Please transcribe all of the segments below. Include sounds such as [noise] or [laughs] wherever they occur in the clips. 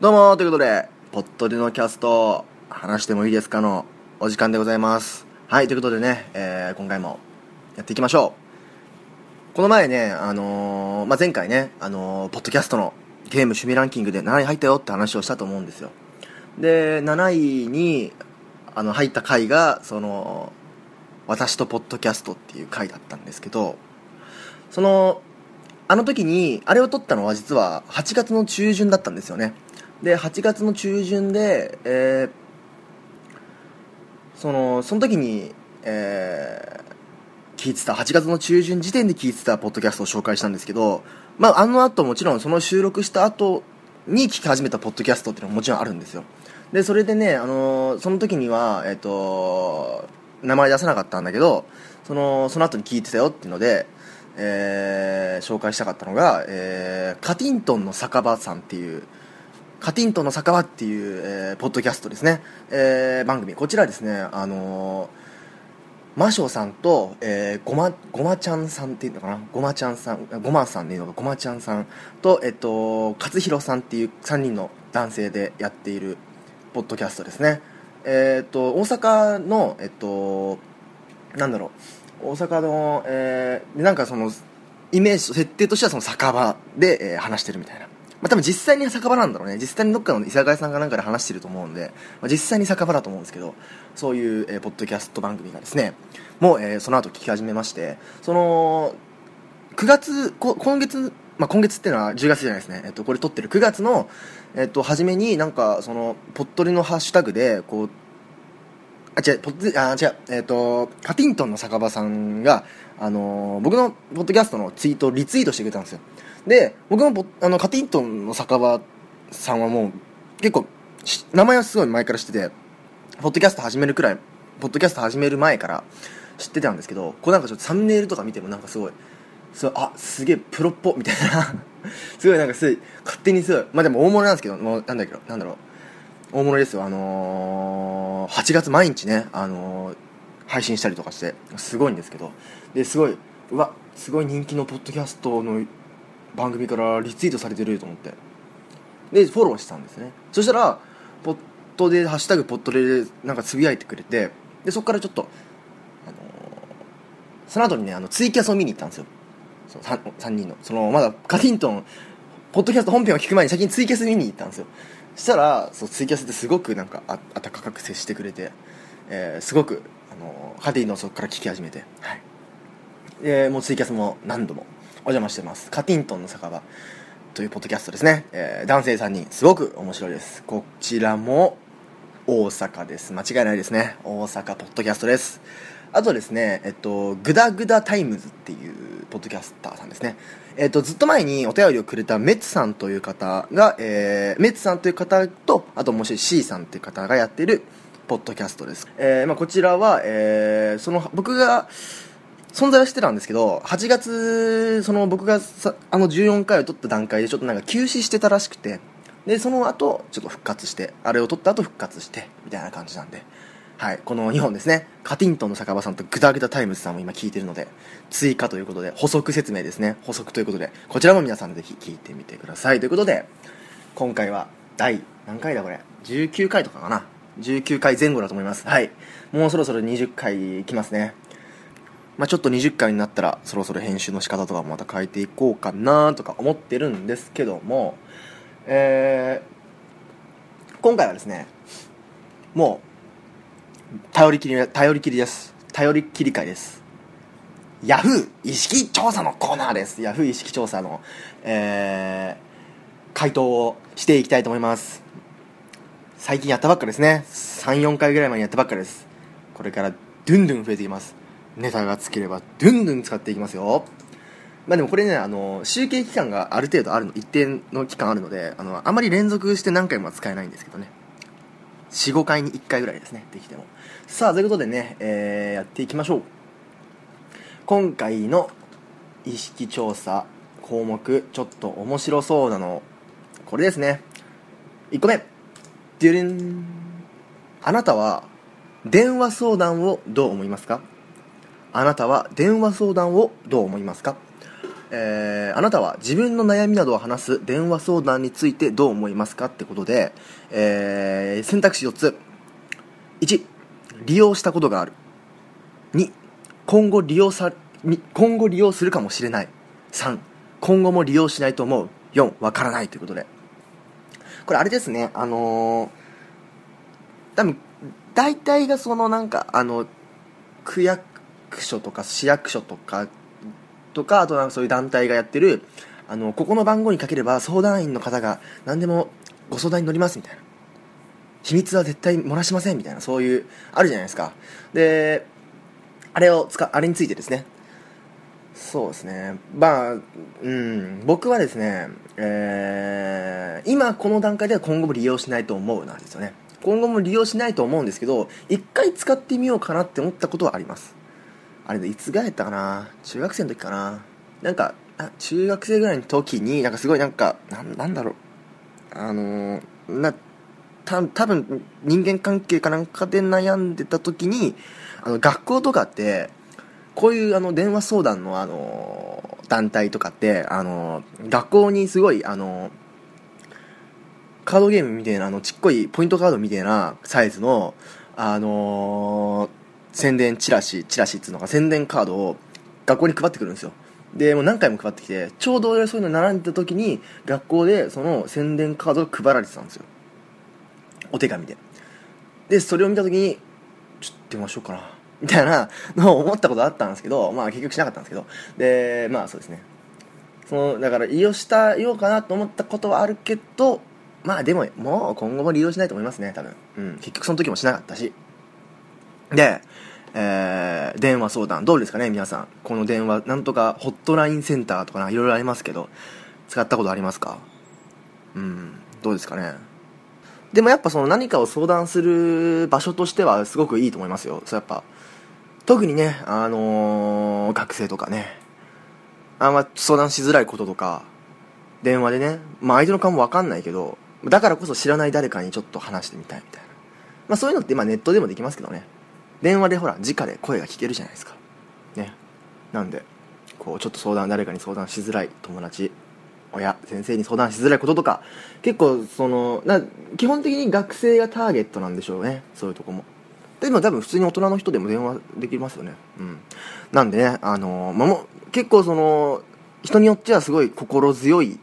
どうもということで、ポットでのキャスト、話してもいいですかのお時間でございます。はい、ということでね、えー今回もやっていきましょう。この前ね、あのーまあ、前回ね、あのーポッドキャストのゲーム趣味ランキングで7位入ったよって話をしたと思うんですよ。で、7位に、あの、入った回が、その、私とポッドキャストっていう回だったんですけど、その、あの時に、あれを撮ったのは実は8月の中旬だったんですよね。で、8月の中旬で、えーその、その時に、えー聞いてた、8月の中旬時点で聞いてたポッドキャストを紹介したんですけど、まあ、あの後もちろんその収録した後に聞き始めたポッドキャストっていうのももちろんあるんですよ。で、それでね、あのその時には、えっ、と、名前出さなかったんだけど、その、その後に聞いてたよっていうので、えー紹介したかったのが、えーカティントンの酒場さんっていう、カティントの酒場っていう、えーポッドキャストですね、えー番組。こちらですね、あのーマショさんと、えー、ごま、ごまちゃんさんっていうのかな？ごまちゃんさん、ごまさんでいいのか、ごまちゃんさんと、えっと、勝弘さんっていう3人の男性でやっている、ポッドキャストですね。えーっと、大阪の、えっと、なんだろう、大阪の、えーなんかその、イメージ、設定としてはその酒場で、えー話してるみたいな。まあ、多分実際に酒場なんだろうね。実際にどっかの居酒屋さんかなんかで話してると思うんで、まあ、実際に酒場だと思うんですけど、そういう、えーポッドキャスト番組がですね、もう、えーその後聞き始めまして、その、9月、今月、まあ、今月っていうのは10月じゃないですね。えっと、これ撮ってる9月の、えっと、初めになんか、その、ポットリのハッシュタグで、こう、あ、違う、ポッあ、違う、えっ、と、カティントンの酒場さんが、あの僕のポッドキャストのツイートをリツイートしてくれたんですよ。で、僕もあの、カティントンの酒場さんはもう、結構、名前はすごい前から知ってて、ポッドキャスト始めるくらい、ポッドキャスト始める前から知ってたんですけど、こうなんかちょっとサムネイルとか見てもなんかすごい、そうあすげえプロっぽみたいな。[laughs] すごいなんかすごい勝手にすごいまあでも大物なんですけどもうなんだけどなんだろう。大物ですよ。あのー、8月毎日ね、あのー配信したりとかしてすごいんですけど。ですごいうわすごい人気のポッドキャストの番組からリツイートされてると思って。でフォローしたんですね。そしたらポットで「ハッシュタグポットで」なんかつぶやいてくれてでそこからちょっと、あのーその後にねあのツイキャスを見に行ったんですよ。その 3, 三人の。そのまだカティントンポッドキャスト本編を聞く前に先にツイキャス見に行ったんですよ。そしたらそうツイキャスってすごくなんかあ温かく接してくれて、えーすごく、あのカティンのそこから聞き始めて、はい、でもうツイキャスも何度もお邪魔してます。カティントンの酒場というポッドキャストですね、えー男性3人すごく面白いです。こちらも大阪です。間違いないですね。大阪ポッドキャストです。あとですねえっとグダグダタイムズっていうポッドキャスターさんですね。えっとずっと前にお便りをくれたメッツさんという方が、えーメッツさんという方とあともう一人 C さんという方がやっているポッドキャストです、えーまあ、こちらは、えーその僕が存在はしてたんですけど8月その僕がさあの14回を取った段階でちょっとなんか休止してたらしくてでその後ちょっと復活してあれを取った後復活してみたいな感じなんではいこの2本ですね。カティントンの酒場さんとグダグダタイムズさんも今聞いてるので追加ということで補足説明ですね。補足ということでこちらも皆さんぜひ聞いてみてください。ということで今回は第何回だこれ？19回とかかな？19回前後だと思います。はい。もうそろそろ20回いきますね。まあ、ちょっと20回になったらそろそろ編集の仕方とかもまた変えていこうかなとか思ってるんですけども、えー今回はですねもう頼りきり頼りきりです。頼りきり会です。ヤフー意識調査のコーナーです。ヤフー意識調査の、えー回答をしていきたいと思います。最近やったばっかですね。34回ぐらい前にやったばっかです。これからドゥンドゥン増えていきます。ネタがつければドゥンドゥン使っていきますよ。まあでもこれねあの集計期間がある程度あるの一定の期間あるのであのあまり連続して何回もは使えないんですけどね。45回に1回ぐらいですねできても。さあということでね、えーやっていきましょう。今回の意識調査項目ちょっと面白そうなの。これですね。1個目。デュリン。あなたは電話相談をどう思いますか？あなたは電話相談をどう思いますか？えー、あなたは自分の悩みなどを話す電話相談についてどう思いますかってことで、えー、選択肢4つ。1、利用したことがある。2、今後利用さ、今後利用するかもしれない。3、今後も利用しないと思う。4、わからないということで。これあれですね、あのー、多分、大体がそのなんか、あの、区役所とか市役所とかとかあとはそういう団体がやってるあのここの番号にかければ相談員の方が何でもご相談に乗りますみたいな。秘密は絶対漏らしませんみたいなそういうあるじゃないですか。であれを使あれについてですね。そうですね。まあうん。僕はですねえー、今この段階では今後も利用しないと思うなんですよね。今後も利用しないと思うんですけど一回使ってみようかなって思ったことはあります。あれいつぐらいやったかな？中学生の時かな？なんか中学生ぐらいの時になんかすごいなんかなんだろう。あの、なた多分人間関係かなんかで悩んでた時にあの学校とかってこういうあの電話相談のあの団体とかってあの学校にすごいあのカードゲームみたいなあのちっこいポイントカードみたいなサイズのあのー宣伝チラシチラシっつうのが宣伝カードを学校に配ってくるんですよ。でもう何回も配ってきてちょうどそういうの並んでた時に学校でその宣伝カードが配られてたんですよ。お手紙で。でそれを見た時にちょっと電話しようかな。みたいなのを思ったことあったんですけどまあ結局しなかったんですけど。でまあそうですね。そのだから利用したようかなと思ったことはあるけどまあでももう今後も利用しないと思いますね多分。うん。結局その時もしなかったし。で、えー、電話相談、どうですかね、皆さん。この電話、なんとかホットラインセンターとかいろいろありますけど、使ったことありますか？うん、どうですかね。でもやっぱその何かを相談する場所としてはすごくいいと思いますよ。そうやっぱ、特にね、あのー、学生とかね、あんま相談しづらいこととか、電話でね、まあ相手の顔もわかんないけど、だからこそ知らない誰かにちょっと話してみたいみたいな。まあそういうのってまあネットでもできますけどね。電話でほら直で声が聞けるじゃないですか。ね。なんでこうちょっと相談誰かに相談しづらい友達親先生に相談しづらいこととか結構そのな基本的に学生がターゲットなんでしょうね。そういうとこも。でも多分普通に大人の人でも電話できますよね。うん。なんでねあのまも結構その人によってはすごい心強い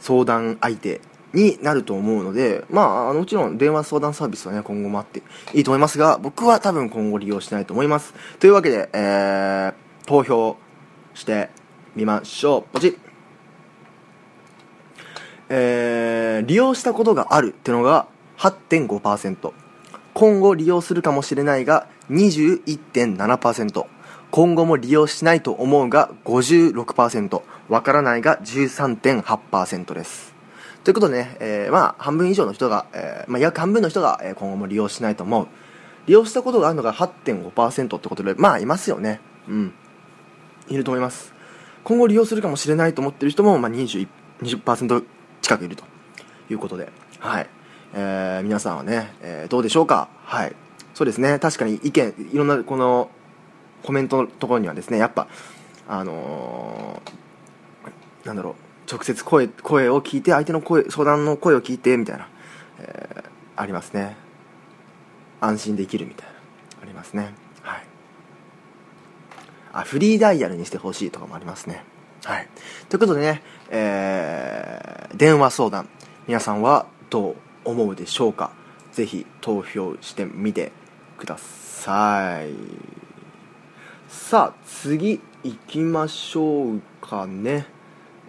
相談相手になると思うので、まあ、もちろん電話相談サービスはね、今後もあっていいと思いますが、僕は多分今後利用しないと思います。というわけで、えー、投票してみましょう。ポチッえー、利用したことがあるってのが8.5%。今後利用するかもしれないが21.7%。今後も利用しないと思うが56%。わからないが13.8%です。ということでね、えー、まあ、半分以上の人が、えー、まあ、約半分の人が、え今後も利用しないと思う。利用したことがあるのが8.5%ってことで、まあ、いますよね。うん。いると思います。今後利用するかもしれないと思ってる人も、まあ20、20%近くいるということで、はい。えー、皆さんはね、えー、どうでしょうか？はい。そうですね、確かに意見、いろんなこのコメントのところにはですね、やっぱ、あのー、なんだろう、直接声声を聞いて相手の声相談の声を聞いてみたいな、えー、ありますね。安心できるみたいな。ありますね。はい。あフリーダイヤルにしてほしいとかもありますね。はい。ということでね、えー、電話相談。皆さんはどう思うでしょうか？ぜひ投票してみてください。さあ次行きましょうかね。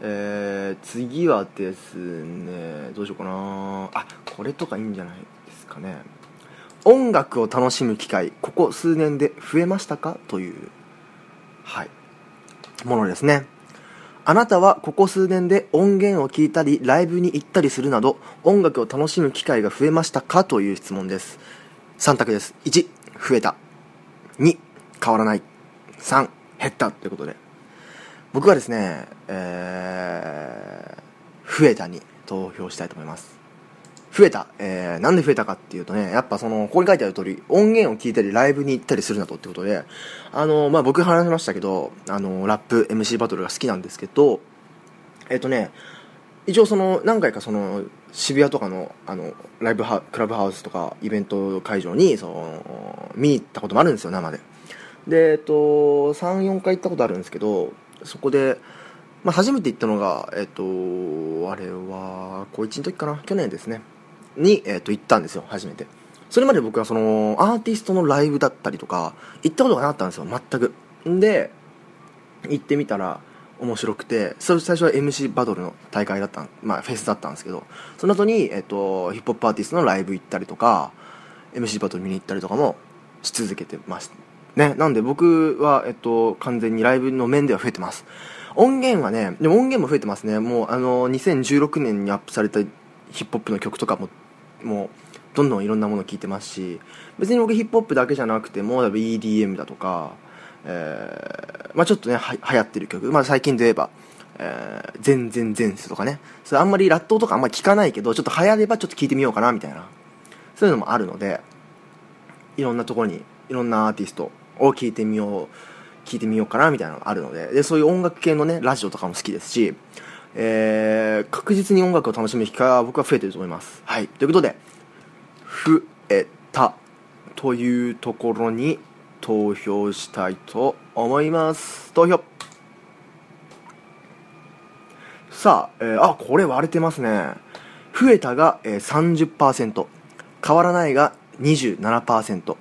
えー、次はですねどうしようかな。あこれとかいいんじゃないですかね。音楽を楽しむ機会ここ数年で増えましたか？というはい。ものですね。あなたはここ数年で音源を聴いたりライブに行ったりするなど音楽を楽しむ機会が増えましたか？という質問です。3択です。1増えた。2変わらない。3減った。ということで。僕はですね、えー、増えたに投票したいと思います。増えた？えー、なんで増えたかっていうとね、やっぱその、ここに書いてある通り、音源を聞いたり、ライブに行ったりするなどってことで、あの、まあ、僕話しましたけど、あの、ラップ、MC バトルが好きなんですけど、えっ、とね、一応その、何回かその、渋谷とかの、あの、ライブハ、クラブハウスとか、イベント会場に、その、見に行ったこともあるんですよ、生で。で、えっと、3、4回行ったことあるんですけど、そこで、まあ、初めて行ったのが、えっと、あれは、高1の時かな、去年ですね。に、えー、と行ったんですよ初めて。それまで僕はそのアーティストのライブだったりとか行ったことがなかったんですよ全く。んで行ってみたら面白くてそれ最初は MC バトルの大会だったまあフェスだったんですけどその後に、えーと、ヒップホップアーティストのライブ行ったりとか MC バトル見に行ったりとかもし続けてましねなんで僕は、えっと、完全にライブの面では増えてます。音源はねでも音源も増えてますね。もうあの2016年にアップされたヒップホップの曲とかももうどんどんいろんなもの聴いてますし別に僕ヒップホップだけじゃなくても EDM だとか、えーまあ、ちょっとねは流行ってる曲、まあ、最近で言えばえー、全然前世とかね。それあんまりラットとかあんまり聞かないけどちょっと流行ればちょっと聞いてみようかなみたいな。そういうのもあるのでいろんなところにいろんなアーティストを聞いてみよう聞いてみようかなみたいなのがあるのででそういう音楽系のねラジオとかも好きですしえー、確実に音楽を楽しむ機会は僕は増えてると思います。はい。ということで、増えたというところに投票したいと思います。投票さあ、えー、あ、これ割れてますね。増えたが、えー、30%、変わらないが27%、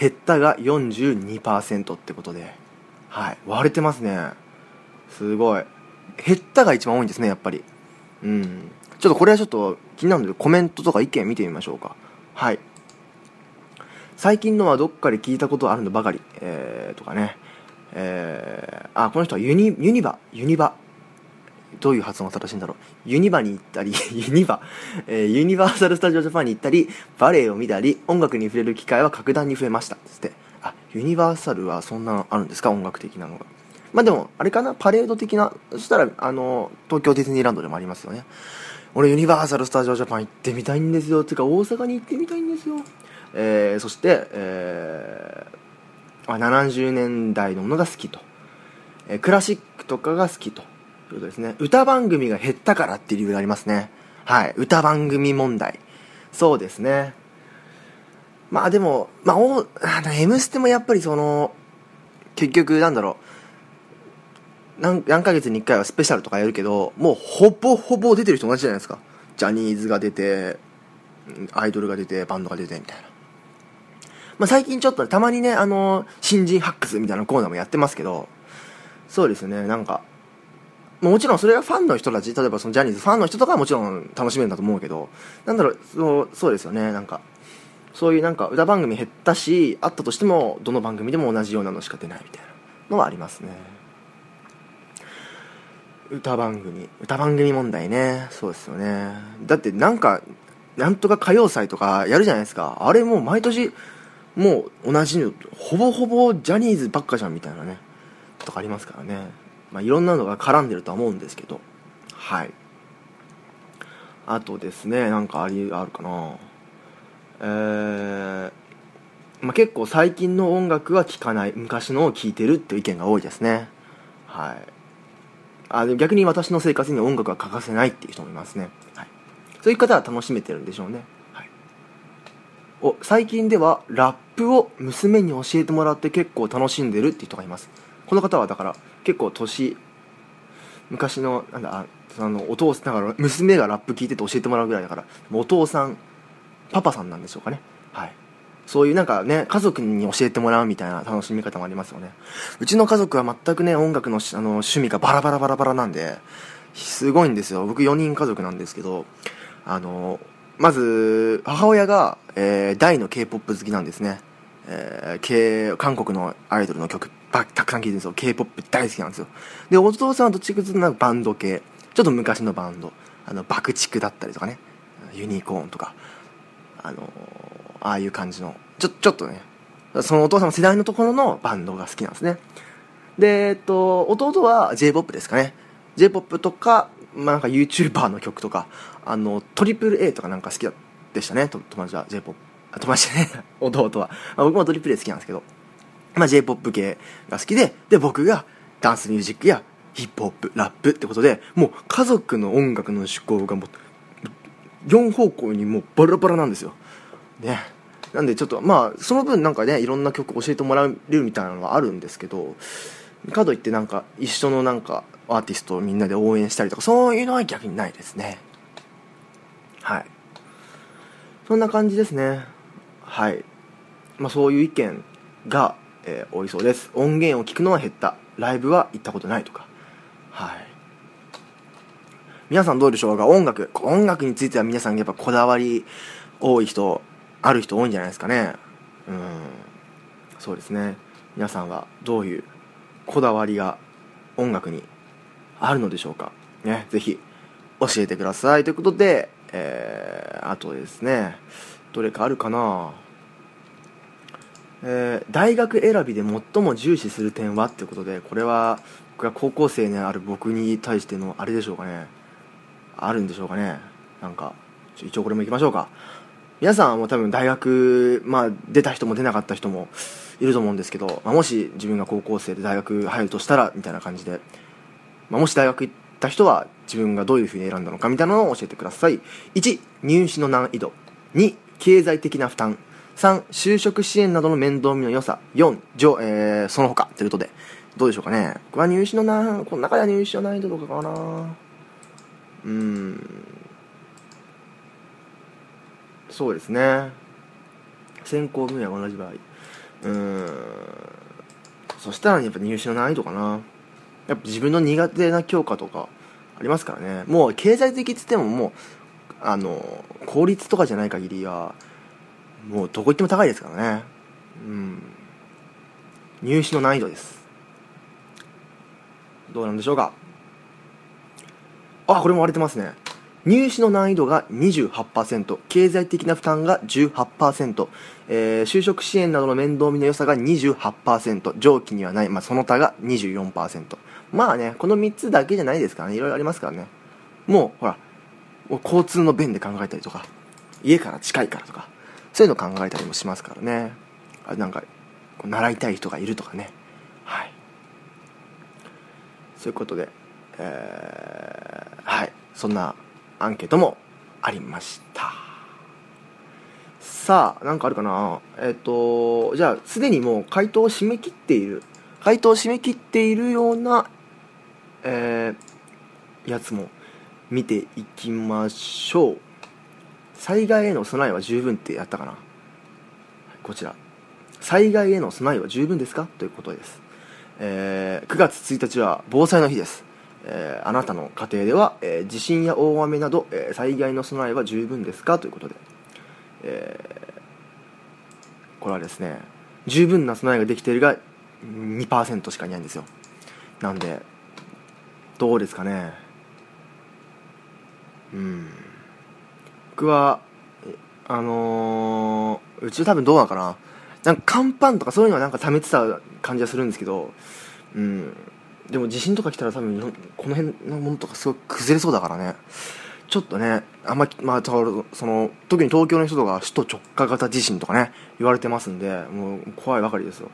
減ったが42%ってことで、はい、割れてますね。すごい。減ったが一番多いんですねやっぱり。うん。ちょっとこれはちょっと気になるのでコメントとか意見見てみましょうか。はい。最近のはどっかで聞いたことあるのばかり。えー、とかね。えー、あこの人はユニユニバユニバ。どういう発音が正しいんだろうユニバに行ったり [laughs] ユニバ、えー、ユニバーサル・スタジオ・ジャパンに行ったりバレエを見たり音楽に触れる機会は格段に増えましたつってあユニバーサルはそんなのあるんですか音楽的なのがまあでも、あれかな、パレード的な、そしたら、あの、東京ディズニーランドでもありますよね。俺、ユニバーサル・スタジオ・ジャパン行ってみたいんですよ。てか、大阪に行ってみたいんですよ。えー、そして、えー、70年代のものが好きと。えー、クラシックとかが好きと。いうことですね。歌番組が減ったからっていう理由がありますね。はい。歌番組問題。そうですね。まあでも、まあ、お、あの、M ステもやっぱりその、結局、なんだろう、何何ヶ月に1回はスペシャルとかやるけどもうほぼほぼ出てる人同じじゃないですかジャニーズが出てアイドルが出てバンドが出てみたいな、まあ、最近ちょっとたまにねあの新人発掘みたいなコーナーもやってますけどそうですねなんかもちろんそれがファンの人たち例えばそのジャニーズファンの人とかはもちろん楽しめるんだと思うけどなんだろうそうそうですよね。なんかそういうなんか歌番組減ったしあったとしてもどの番組でも同じようなのしか出ないみたいなのはありますね。歌番組。歌番組問題ね。そうですよね。だってなんかなんとか歌謡祭とかやるじゃないですか。あれもう毎年もう同じのほぼほぼジャニーズばっかじゃんみたいなねとかありますからね。まあいろんなのが絡んでるとは思うんですけど。はい。あとですねなんかありあるかな。えーまあ、結構最近の音楽は聴かない。昔のを聴いてるっていう意見が多いですね。はい。あで逆に私の生活に音楽は欠かせないっていう人もいますね、はい、そういう方は楽しめてるんでしょうね、はい、お最近ではラップを娘に教えてもらって結構楽しんでるっていう人がいます。この方はだから結構年昔のなんだあのお父さんだから娘がラップ聞いてて教えてもらうぐらいだからお父さんパパさんなんでしょうかねはいそういうなんかね、家族に教えてもらうみたいな楽しみ方もありますよね。うちの家族は全くね、音楽のあの趣味がバラバラバラバラなんで、すごいんですよ。僕4人家族なんですけど、あの、まず、母親が、えー、大の K-POP 好きなんですね。えー、韓国のアイドルの曲ばたくさん聴いてるんですよ。K-POP 大好きなんですよ。で、お父さんはどっちかというとバンド系。ちょっと昔のバンド。あの、爆竹だったりとかね。ユニコーンとか。あのああいう感じのちょちょっとねそのお父さんの世代のところのバンドが好きなんですねで、えっと、弟は j p o p ですかね j p o p とか,、まあ、なんか YouTuber の曲とかあのトリプル a とかなんか好きでしたね友達は j p o p 友達ね [laughs] 弟は、まあ、僕もトリプル A 好きなんですけど、まあ、j p o p 系が好きでで僕がダンスミュージックやヒップホップラップってことでもう家族の音楽の趣向がもう4方向にもうバラバラなんですよ。ね。なんでちょっとまあその分なんかねいろんな曲教えてもらえるみたいなのはあるんですけどかといってなんか一緒のなんかアーティストをみんなで応援したりとかそういうのは逆にないですね。はい。そんな感じですね。はい。まあそういう意見が、えー、多いそうです。音源を聞くのは減った。ライブは行ったことないとか。はい。皆さんどうでしょうか？音楽。音楽については皆さんやっぱこだわり多い人ある人多いんじゃないですかね。うん。そうですね。皆さんはどういうこだわりが音楽にあるのでしょうか？ね。ぜひ教えてください。ということで、えー、あとですね。どれかあるかな？えー、大学選びで最も重視する点はってことでこれはこれは高校生にある僕に対してのあれでしょうかね。あるんでしょうかね。なんか一応これもいきましょうか。皆さんはも多分大学、まあ、出た人も出なかった人もいると思うんですけど、まあ、もし自分が高校生で大学入るとしたらみたいな感じで、まあ、もし大学行った人は自分がどういうふうに選んだのかみたいなのを教えてください。1入試の難易度。2経済的な負担。3就職支援などの面倒見の良さ。4上、えー、その他。ということで。どうでしょうかね。これは入試のなこの中では入試の難易度とかかな。うん。そうですね。専攻分野が同じ場合。うん。そしたらやっぱ入試の難易度かな。やっぱ自分の苦手な教科とかありますからね。もう経済的っつってももうあの公立とかじゃない限りはもうどこ行っても高いですからね。うん。入試の難易度です。どうなんでしょうか。あこれも割れてますね。入試の難易度が28%経済的な負担が18%、えー、就職支援などの面倒見の良さが28%上記にはない、まあ、その他が24%まあねこの3つだけじゃないですからね。いろいろありますからね。もうほら交通の便で考えたりとか家から近いからとか。そういうの考えたりもしますからね。あなんか習いたい人がいるとかね。はい。そういうことで、えー、はい。そんなアンケートもありました。さあ何かあるかな？えっ、とじゃあすでにもう回答を締め切っている回答を締め切っているようなえー、やつも見ていきましょう。災害への備えは十分ってやったかな。こちら。災害への備えは十分ですか？ということです、えー、9月1日は防災の日です。えー、あなたの家庭では、えー、地震や大雨など、えー、災害の備えは十分ですか？ということで、えこれはですね十分な備えができているが2%しかいないんですよ。なんでどうですかね。うん。僕はあのー、うち多分どうなのかな。なんか乾パンとかそういうのはなんか溜めてた感じはするんですけどうん。でも地震とか来たら多分この辺のものとかすごい崩れそうだからね。ちょっとねあんままあその特に東京の人とか首都直下型地震とかね言われてますんでもう怖いばかりですよ。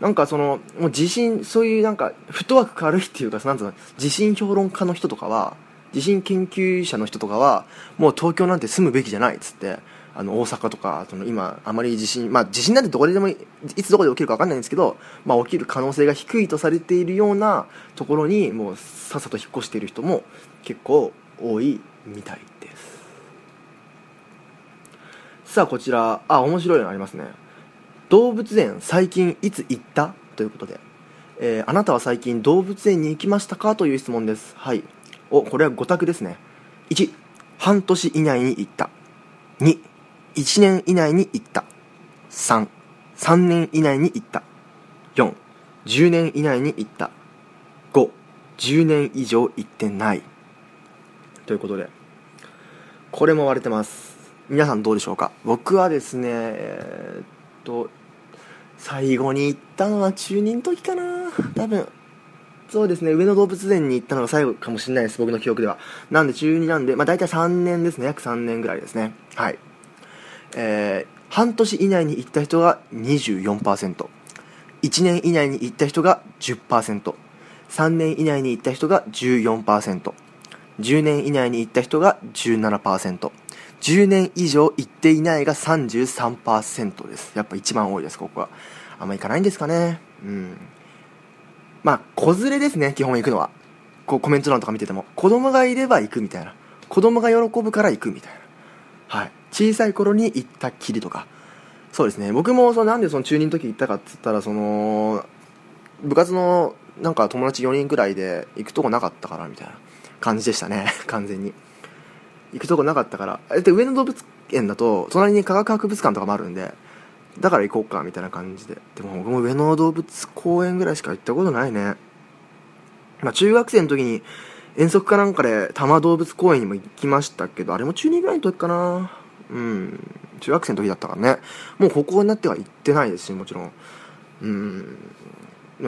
なんかそのもう地震そういうなんかフットワーク軽いっていうかなんつうの地震評論家の人とかは地震研究者の人とかはもう東京なんて住むべきじゃないっつってあの大阪とかその今あまり地震まあ地震なんてどこででもいつどこで起きるか分かんないんですけど、まあ、起きる可能性が低いとされているようなところにもうさっさと引っ越している人も結構多いみたいです。さあこちら。あ面白いのありますね。動物園最近いつ行った？ということで、えー、あなたは最近動物園に行きましたか？という質問です。はい。おこれは5択ですね。1半年以内に行った。2 1年以内に行った。3、3年以内に行った。4、10年以内に行った。5、10年以上行ってない。ということでこれも割れてます。皆さんどうでしょうか？僕はですねえー、っと最後に行ったのは中2の時かな。多分。そうですね上野動物園に行ったのが最後かもしれないです僕の記憶では。なんで中2なんでまあ大体3年ですね約3年ぐらいですね。はい。えー半年以内に行った人が 24%1 年以内に行った人が 10%3 年以内に行った人が 14%10 年以内に行った人が 17%10 年以上行っていないが33%です。やっぱ一番多いですここは。あんま行かないんですかね。うん。まあ子連れですね基本行くのは。こうコメント欄とか見てても。子供がいれば行くみたいな。子供が喜ぶから行くみたいな。はい。小さい頃に行ったきりとか。そうですね。僕もそのなんでその中2の時行ったかっつったらその部活のなんか友達4人くらいで行くとこなかったからみたいな感じでしたね。[laughs] 完全に。行くとこなかったから。で上野動物園だと隣に科学博物館とかもあるんでだから行こうかみたいな感じで。でも僕も上野動物公園ぐらいしか行ったことないね。まあ中学生の時に遠足かなんかで多摩動物公園にも行きましたけどあれも中2ぐらいの時かな。うん。中学生の時だったからね。もう高校になっては行ってないですしもちろん。う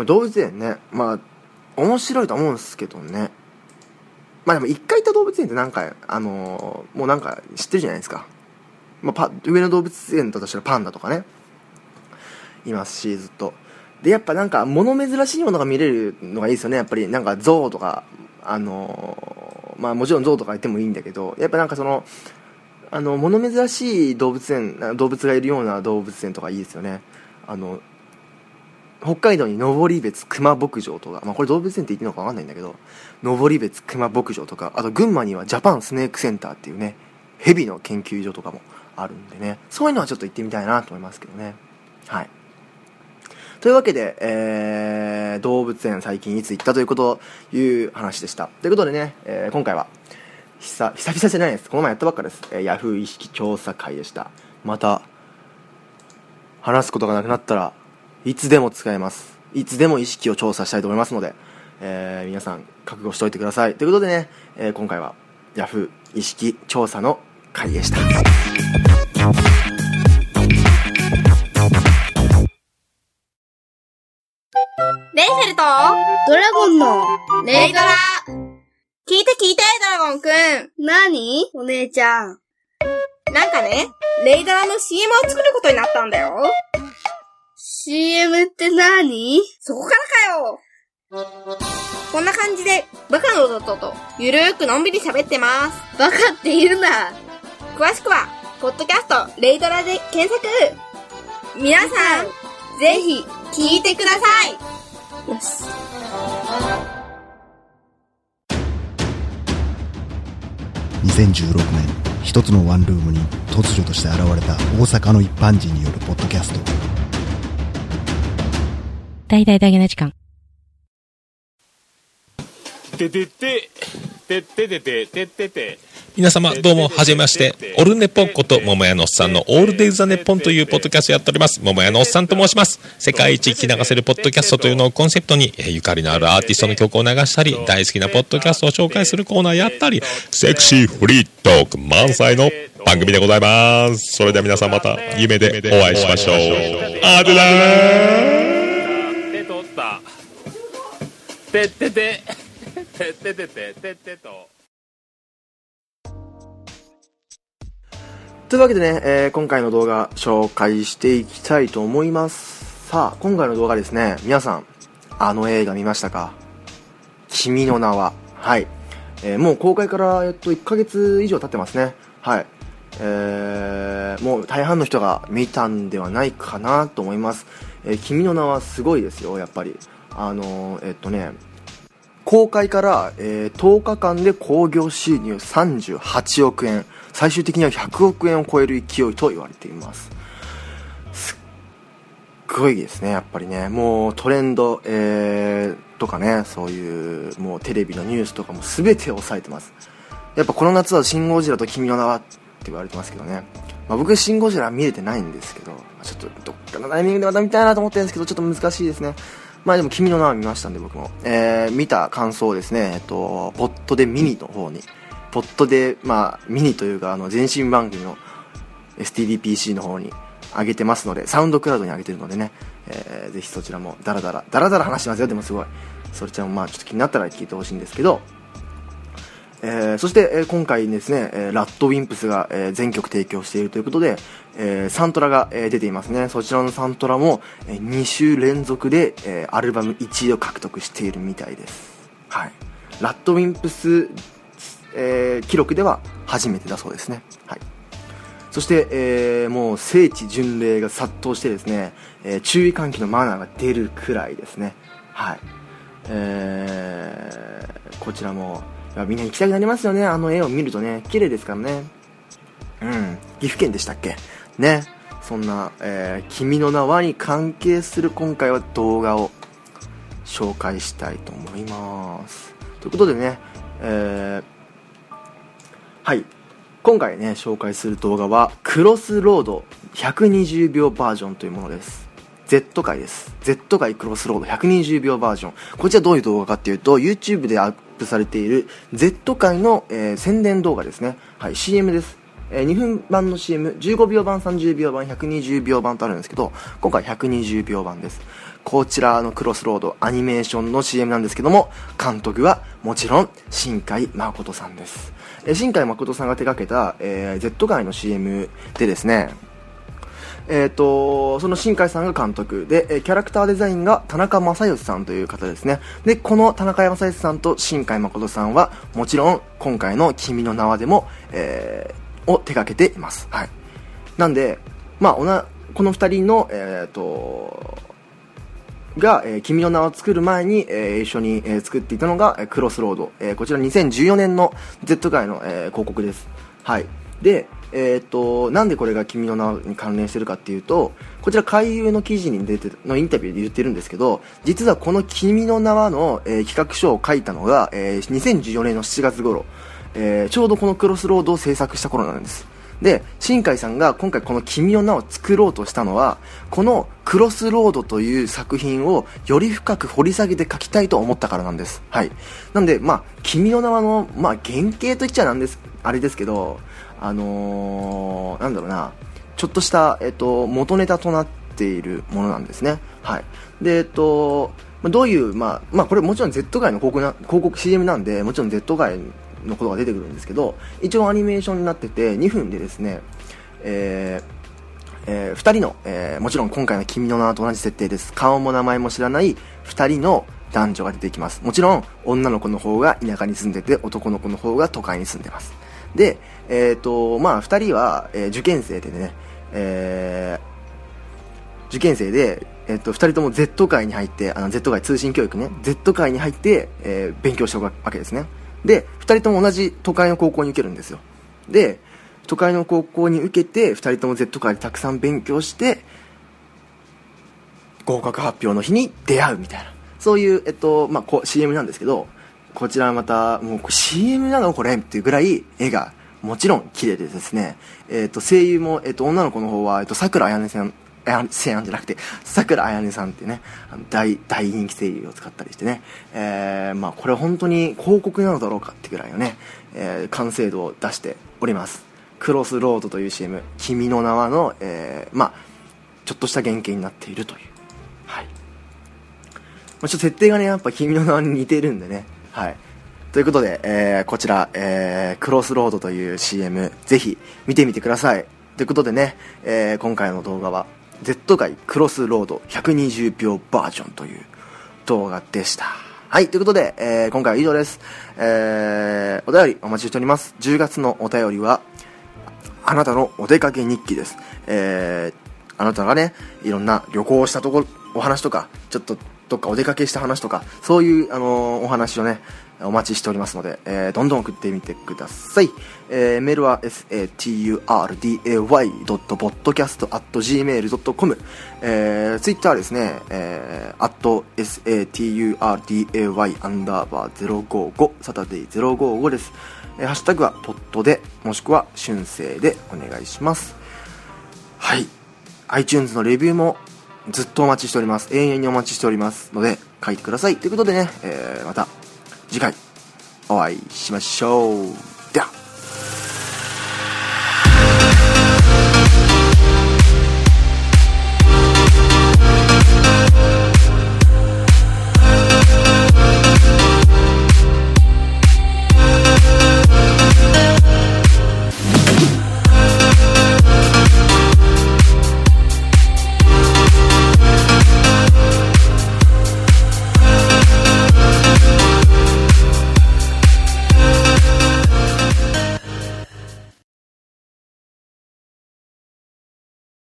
ん。動物園ね。まあ面白いと思うんですけどね。まあでも一回行った動物園ってなんかあのー、もうなんか知ってるじゃないですか、まあ、パ上野動物園だとしたらパンダとかね。いますしずっと。でやっぱなんか物珍しいものが見れるのがいいですよね。やっぱりなんか象とかあのー、まあもちろん象とかいてもいいんだけどやっぱなんかそのあの物珍しい動物園動物がいるような動物園とかいいですよね。あの北海道に登別熊牧場とか、まあ、これ動物園って言っていいのか分かんないんだけど登別熊牧場とかあと群馬にはジャパンスネークセンターっていうねヘビの研究所とかもあるんでね。そういうのはちょっと行ってみたいなと思いますけどね。はい。というわけで、えー、動物園最近いつ行ったというこという話でした。ということでね、えー、今回は久久々じゃないです。この前やったばっかです、えー、ヤフー意識調査会でした。また話すことがなくなったらいつでも使えます。いつでも意識を調査したいと思いますので、えー、皆さん覚悟しておいてください。ということでね、えー、今回はヤフー意識調査の会でした。イフェルとドラゴンのレイドラ聞いて聞いて、ドラゴンくん。なにお姉ちゃん。なんかね、レイドラの CM を作ることになったんだよ。CM って何？そこからかよこんな感じで、バカの弟と、ゆるーくのんびり喋ってます。バカって言うな。詳しくは、ポッドキャスト、レイドラで検索皆さん、ぜひ、聞いてくださいよし。2016年一つのワンルームに突如として現れた大阪の一般人によるポッドキャスト大々大げな時間。ててて、てててて、ててて。皆様どうもはじめましてオルネポンこと桃屋のおっさんのオールデイズ・ザ・ネッポンというポッドキャストやっております。桃屋のおっさんと申します。世界一聞き流せるポッドキャストというのをコンセプトにえーゆかりのあるアーティストの曲を流したり大好きなポッドキャストを紹介するコーナーやったりセクシーフリートーク満載の番組でございます。それでは皆さんまた夢でお会いしましょう。あでだー手取った。ててて、てててて、ててと。というわけでね、えー今回の動画紹介していきたいと思います。さあ今回の動画ですね。皆さんあの映画見ましたか？君の名は。はい、えーもう公開から、えっと、1ヶ月以上経ってますね。はい。えーもう大半の人が見たんではないかなと思います、えー君の名はすごいですよやっぱり。あのーえっとね公開から、えー10日間で興行収入38億円。最終的には100億円を超える勢いと言われています。すっごいですねやっぱりね。もうトレンド、えーとかねそういうもうテレビのニュースとかも全て抑えてます。やっぱこの夏は「シン・ゴジラと君の名は」って言われてますけどね、まあ、僕「シン・ゴジラ」見れてないんですけどちょっとどっかのタイミングでまた見たいなと思ってるんですけどちょっと難しいですね。まあでも君の名は見ましたんで僕も、えー見た感想をですねえっとポットでミニの方に。ポットでまあミニというかあの前身番組の STDPC の方に上げてますのでサウンドクラウドに上げてるのでね、えーぜひそちらもダラダラダラダラ話しますよ。でもすごい。それちゃんもまあちょっと気になったら聞いてほしいんですけど、えーそして、えー今回ですね、えーラッドウィンプスが、えー全曲提供しているということで、えーサントラが、えー出ていますね。そちらのサントラも、え2週連続で、えーアルバム1位を獲得しているみたいです。はい。ラッドウィンプス、えー記録では初めてだそうですね。はい。そして、えーもう聖地巡礼が殺到してですね、えー注意喚起のマナーが出るくらいですね。はい。えーこちらも、いやみんな行きたくなりますよね、あの絵を見るとね。綺麗ですからね。うん。岐阜県でしたっけ？ね。そんな、えー君の名はに関係する今回は動画を紹介したいと思います。ということでね、えーはい。今回ね、紹介する動画は、クロスロード120秒バージョンというものです。Z 回です。Z 回クロスロード120秒バージョン。こちらどういう動画かっていうと、YouTube でプされている Z 回の、えー宣伝動画ですね。はい、CM です。えー2分版の CM、15秒版、30秒版、120秒版とあるんですけど、今回120秒版です。こちらのクロスロードアニメーションの CM なんですけども、監督はもちろん新海誠さんです。えー新海誠さんが手掛けた、えー Z 界の CM でですね、えー、とその新海さんが監督で、えキャラクターデザインが田中正義さんという方ですね。でこの田中正義さんと新海誠さんはもちろん今回の「君の名は」でも、えーを手掛けています、はい、なんで、まあ、おなこの2人の、えー、とが、えー君の名を作る前に、えー一緒に、えー作っていたのが、えクロスロード、えーこちら2014年の Z 界の、えー広告です。はい。でえー、となんでこれが君の名に関連してるかっていうとこちら回遊の記事に出てのインタビューで言ってるんですけど実はこの君の名はの、えー企画書を書いたのが、えー2014年の7月頃、えーちょうどこのクロスロードを制作した頃なんです。で新海さんが今回この「君の名」を作ろうとしたのはこの「クロスロード」という作品をより深く掘り下げて書きたいと思ったからなんです。はい。なんでまあ「君の名はの」まあ、原型といっちゃなんですあれですけどあのーなんだろうな。ちょっとした、えっと、元ネタとなっているものなんですね。はい。でえっとどういう、まあ、まあこれもちろん Z 界の広告な広告 CM なんでもちろん Z 界のことが出てくるんですけど一応アニメーションになってて2分でですねえーえ2人の、えーもちろん今回の「君の名」と同じ設定です。顔も名前も知らない2人の男女が出てきます。もちろん女の子の方が田舎に住んでて男の子の方が都会に住んでます。でえっ、とまあ2人は、えー受験生でね、えー受験生で、えっと、2人とも Z 界に入ってあの Z 界通信教育ね Z 界に入って、えー勉強したわけですね。で2人とも同じ都会の高校に受けるんですよ。で都会の高校に受けて2人とも Z 界でたくさん勉強して合格発表の日に出会うみたいな。そういう、えっとまあ、こ CM なんですけどこちらまたもう CM なのこれっていうぐらい絵がもちろん綺麗でですね、えっと声優も、えっと女の子の方は、えっと桜彩音さんあやせやんじゃなくて桜彩音さんってねあの大大人気声優を使ったりしてね、えーまあ、これ本当に広告なのだろうかってぐらいのね、えー完成度を出しております。クロスロードという CM「君の名はの」えーまあちょっとした原型になっているという。はい。まあ、ちょっと設定がねやっぱ君の名はに似てるんでね。はい。ということで、えーこちら、えークロスロードという CM ぜひ見てみてください。ということでね、えー今回の動画は Z 界クロスロード120秒バージョンという動画でした。はいということで、えー今回は以上です、えーお便りお待ちしております。10月のお便りはあなたのお出かけ日記です。えー、あなたがね、いろんな旅行したところ、お話とか、ちょっとどっかお出かけした話とか、そういう、あのーお話をね、お待ちしておりますので、えーどんどん送ってみてください。えーメールは saturday.podcast.gmail.com、えー、ツイッターですね、えー、at saturday アンダーバー055、サタデイ055です。えーハッシュタグはポットで、もしくは春生でお願いします。はい。iTunes のレビューもずっとお待ちしております。永遠にお待ちしておりますので、書いてください。ということでね、えーまた次回お会いしましょう。